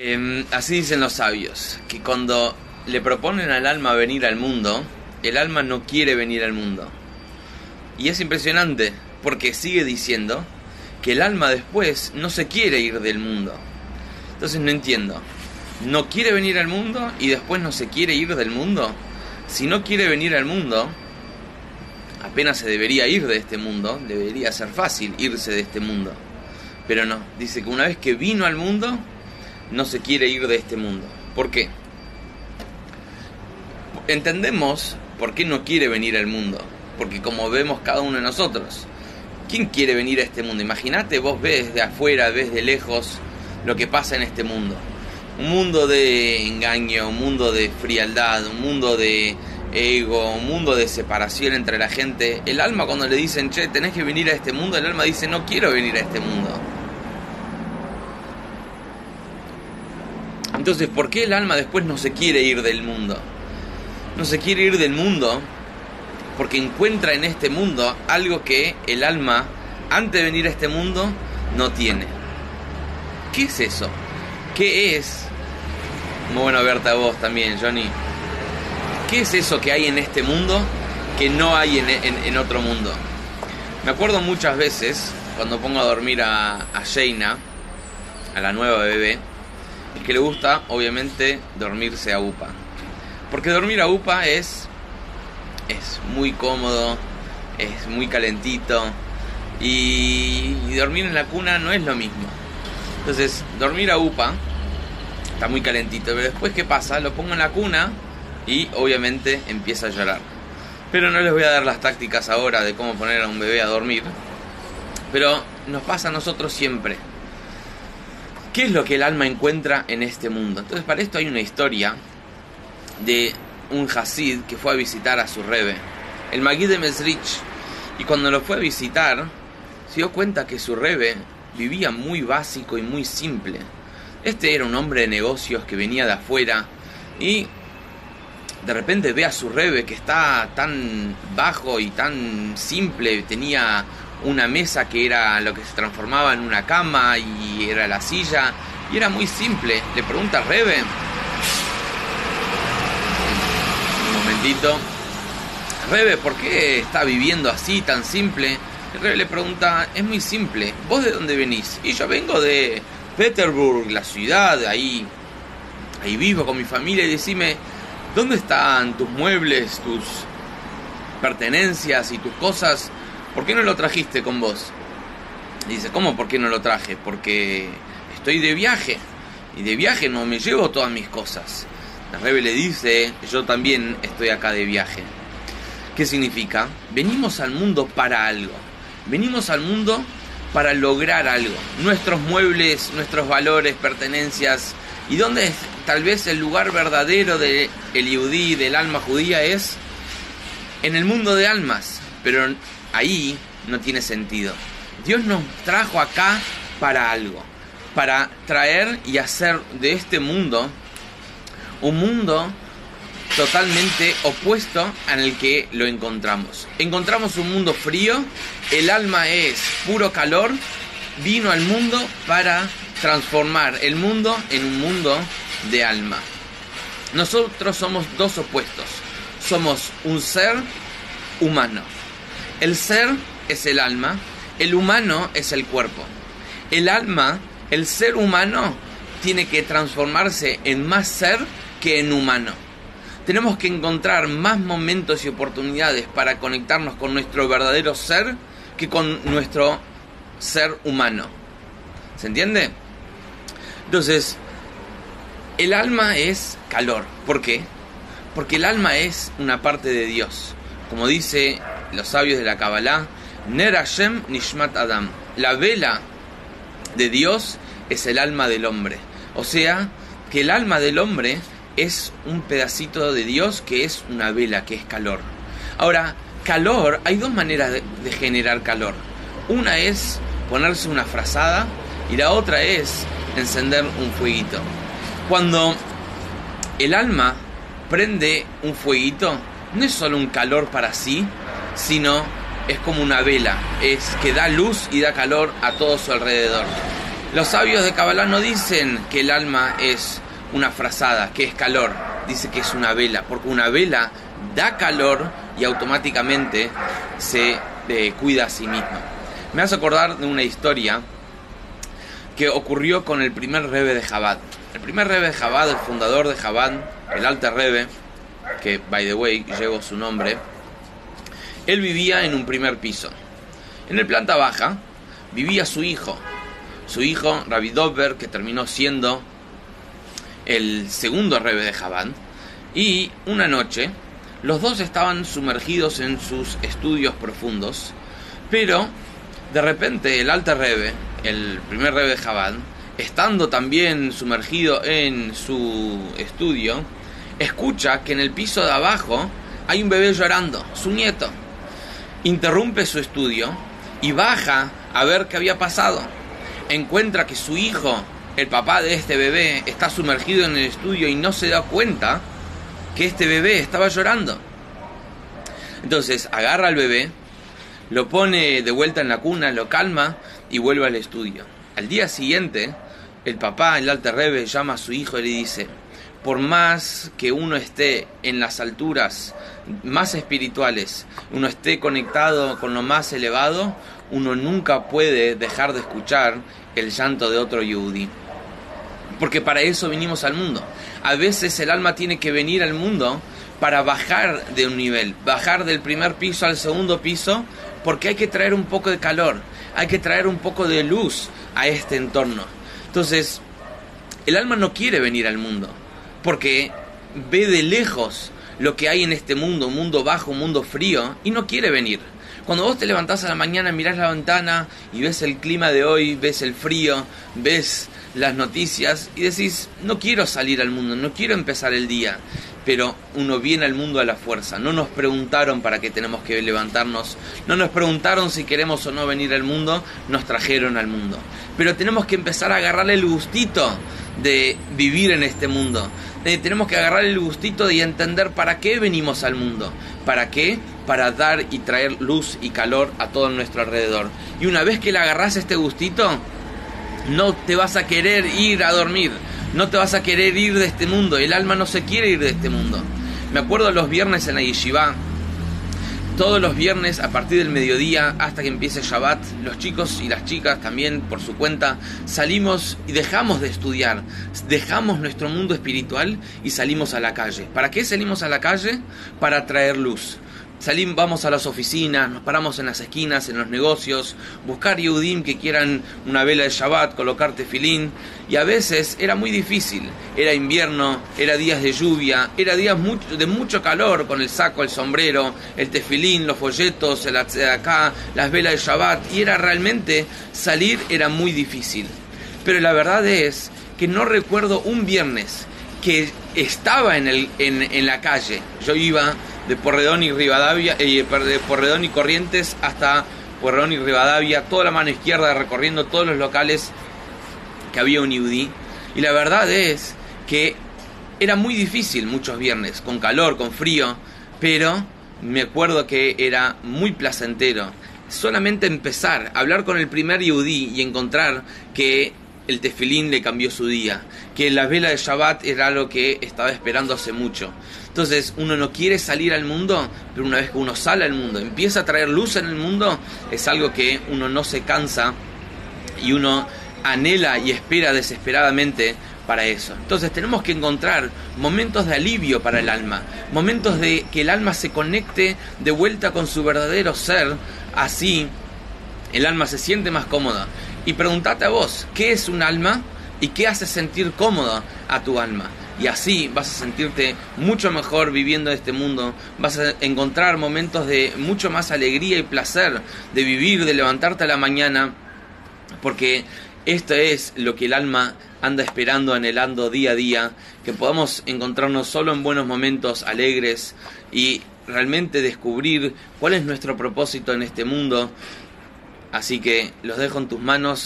Em, así dicen los sabios, que cuando le proponen al alma venir al mundo, el alma no quiere venir al mundo. Y es impresionante, porque sigue diciendo que el alma después no se quiere ir del mundo. Entonces no entiendo. ¿No quiere venir al mundo y después no se quiere ir del mundo? Si no quiere venir al mundo, apenas se debería ir de este mundo, debería ser fácil irse de este mundo. Pero no, dice que una vez que vino al mundo, no se quiere ir de este mundo. ¿Por qué? Entendemos por qué no quiere venir al mundo. Porque como vemos cada uno de nosotros, ¿quién quiere venir a este mundo? Imagínate, vos ves de afuera, ves de lejos lo que pasa en este mundo. Un mundo de engaño, un mundo de frialdad, un mundo de ego, un mundo de separación entre la gente. El alma cuando le dicen, che, tenés que venir a este mundo, el alma dice, no quiero venir a este mundo. Entonces, ¿por qué el alma después no se quiere ir del mundo? No se quiere ir del mundo porque encuentra en este mundo algo que el alma, antes de venir a este mundo, no tiene. ¿Qué es eso? ¿Qué es? Muy bueno verte a vos también, Johnny. ¿Qué es eso que hay en este mundo que no hay en, otro mundo? Me acuerdo muchas veces cuando pongo a dormir a, a a la nueva bebé, que le gusta, obviamente, dormirse a UPA. Porque dormir a UPA es, es muy cómodo, es muy calentito y, dormir en la cuna no es lo mismo. Entonces, dormir a UPA está muy calentito, pero después, ¿qué pasa? Lo pongo en la cuna y obviamente empieza a llorar. Pero no les voy a dar las tácticas ahora de cómo poner a un bebé a dormir. Pero nos pasa a nosotros siempre. ¿Qué es lo que el alma encuentra en este mundo? Entonces, para esto hay una historia de un Hasid que fue a visitar a su Rebe, el Magid de Mesrich, y cuando lo fue a visitar, se dio cuenta que su Rebe vivía muy básico y muy simple. Este era un hombre de negocios que venía de afuera y de repente ve a su Rebe que está tan bajo y tan simple, tenía una mesa que era lo que se transformaba en una cama y era la silla y era muy simple. Le pregunta a Rebe. Un momentito. Rebe, ¿por qué está viviendo así tan simple? Rebe le pregunta, es muy simple, ¿vos de dónde venís? Y yo vengo de Petersburg, la ciudad, ahí, ahí vivo con mi familia y decime, ¿dónde están tus muebles, tus pertenencias y tus cosas? ¿Por qué no lo trajiste con vos? dice, ¿cómo por qué no lo traje? Porque estoy de viaje y de viaje no me llevo todas mis cosas. La Rebe le dice, yo también estoy acá de viaje. ¿Qué significa? Venimos al mundo para algo. Venimos al mundo para lograr algo. Nuestros muebles, nuestros valores, pertenencias. ¿Y dónde es tal vez el lugar verdadero del el yudí, del alma judía? Es en el mundo de almas. Pero ahí no tiene sentido. Dios nos trajo acá para algo, para traer y hacer de este mundo un mundo totalmente opuesto en el que lo encontramos. Encontramos un mundo frío, el alma es puro calor, vino al mundo para transformar el mundo en un mundo de alma. Nosotros somos dos opuestos. Somos un ser humano el ser es el alma, el humano es el cuerpo. El alma, el ser humano, tiene que transformarse en más ser que en humano. Tenemos que encontrar más momentos y oportunidades para conectarnos con nuestro verdadero ser que con nuestro ser humano. ¿Se entiende? Entonces, el alma es calor. ¿Por qué? Porque el alma es una parte de Dios. Como dice los sabios de la Kabbalah, Ner Hashem Nishmat Adam. La vela de Dios es el alma del hombre. O sea, que el alma del hombre es un pedacito de Dios que es una vela, que es calor. Ahora, calor, hay dos maneras de, de generar calor. Una es ponerse una frazada y la otra es encender un fueguito. Cuando el alma prende un fueguito, no es solo un calor para sí, sino es como una vela, es que da luz y da calor a todo su alrededor. Los sabios de Kabbalah no dicen que el alma es una frazada, que es calor, dice que es una vela, porque una vela da calor y automáticamente se eh, cuida a sí misma. Me hace acordar de una historia que ocurrió con el primer rebe de Jabad. El primer rebe de Jabad, el fundador de Jabad, el Alter Rebe, que by the way llevo su nombre, él vivía en un primer piso. En el planta baja vivía su hijo, su hijo Rabbi Dover, que terminó siendo el segundo rebe de Jabad, y una noche los dos estaban sumergidos en sus estudios profundos, pero de repente el Alter Rebe, el primer rebe de Jabad, estando también sumergido en su estudio, escucha que en el piso de abajo hay un bebé llorando, su nieto. Interrumpe su estudio y baja a ver qué había pasado. Encuentra que su hijo, el papá de este bebé, está sumergido en el estudio y no se da cuenta que este bebé estaba llorando. Entonces agarra al bebé, lo pone de vuelta en la cuna, lo calma y vuelve al estudio. Al día siguiente, el papá, el alter rebe, llama a su hijo y le dice, por más que uno esté en las alturas más espirituales, uno esté conectado con lo más elevado, uno nunca puede dejar de escuchar el llanto de otro yudí. Porque para eso vinimos al mundo. A veces el alma tiene que venir al mundo para bajar de un nivel, bajar del primer piso al segundo piso, porque hay que traer un poco de calor, hay que traer un poco de luz a este entorno. Entonces, el alma no quiere venir al mundo, porque ve de lejos lo que hay en este mundo, un mundo bajo, un mundo frío, y no quiere venir. Cuando vos te levantás a la mañana, mirás la ventana y ves el clima de hoy, ves el frío, ves las noticias y decís, no quiero salir al mundo, no quiero empezar el día pero uno viene al mundo a la fuerza. No nos preguntaron para qué tenemos que levantarnos, no nos preguntaron si queremos o no venir al mundo, nos trajeron al mundo. Pero tenemos que empezar a agarrarle el gustito de vivir en este mundo. Eh, tenemos que agarrar el gustito de entender para qué venimos al mundo. ¿Para qué? Para dar y traer luz y calor a todo nuestro alrededor. Y una vez que le agarras este gustito, no te vas a querer ir a dormir no te vas a querer ir de este mundo. El alma no se quiere ir de este mundo. Me acuerdo los viernes en la yeshiva. Todos los viernes a partir del mediodía hasta que empiece Shabbat, los chicos y las chicas también por su cuenta salimos y dejamos de estudiar, dejamos nuestro mundo espiritual y salimos a la calle. ¿Para qué salimos a la calle? Para traer luz Salimos, vamos a las oficinas, nos paramos en las esquinas, en los negocios, buscar Yehudim que quieran una vela de Shabbat, colocarte filín. Y a veces era muy difícil. Era invierno, era días de lluvia, era días de mucho calor con el saco, el sombrero, el tefilín, los folletos, el acá, las velas de Shabbat. Y era realmente salir era muy difícil. Pero la verdad es que no recuerdo un viernes que estaba en la calle. Yo iba de Porredón y Rivadavia, eh, de Porredón y Corrientes hasta Porredón y Rivadavia, toda la mano izquierda recorriendo todos los locales que había un IUD. Y la verdad es que era muy difícil muchos viernes, con calor, con frío, pero me acuerdo que era muy placentero. Solamente empezar a hablar con el primer Yehudi y encontrar que el tefilín le cambió su día, que la vela de Shabbat era algo que estaba esperando hace mucho. Entonces uno no quiere salir al mundo, pero una vez que uno sale al mundo, empieza a traer luz en el mundo, es algo que uno no se cansa y uno anhela y espera desesperadamente para eso. Entonces tenemos que encontrar momentos de alivio para el alma, momentos de que el alma se conecte de vuelta con su verdadero ser, así el alma se siente más cómoda. Y pregúntate a vos, ¿qué es un alma y qué hace sentir cómoda a tu alma? Y así vas a sentirte mucho mejor viviendo este mundo, vas a encontrar momentos de mucho más alegría y placer de vivir, de levantarte a la mañana, porque esto es lo que el alma anda esperando, anhelando día a día, que podamos encontrarnos solo en buenos momentos alegres y realmente descubrir cuál es nuestro propósito en este mundo Así que los dejo en tus manos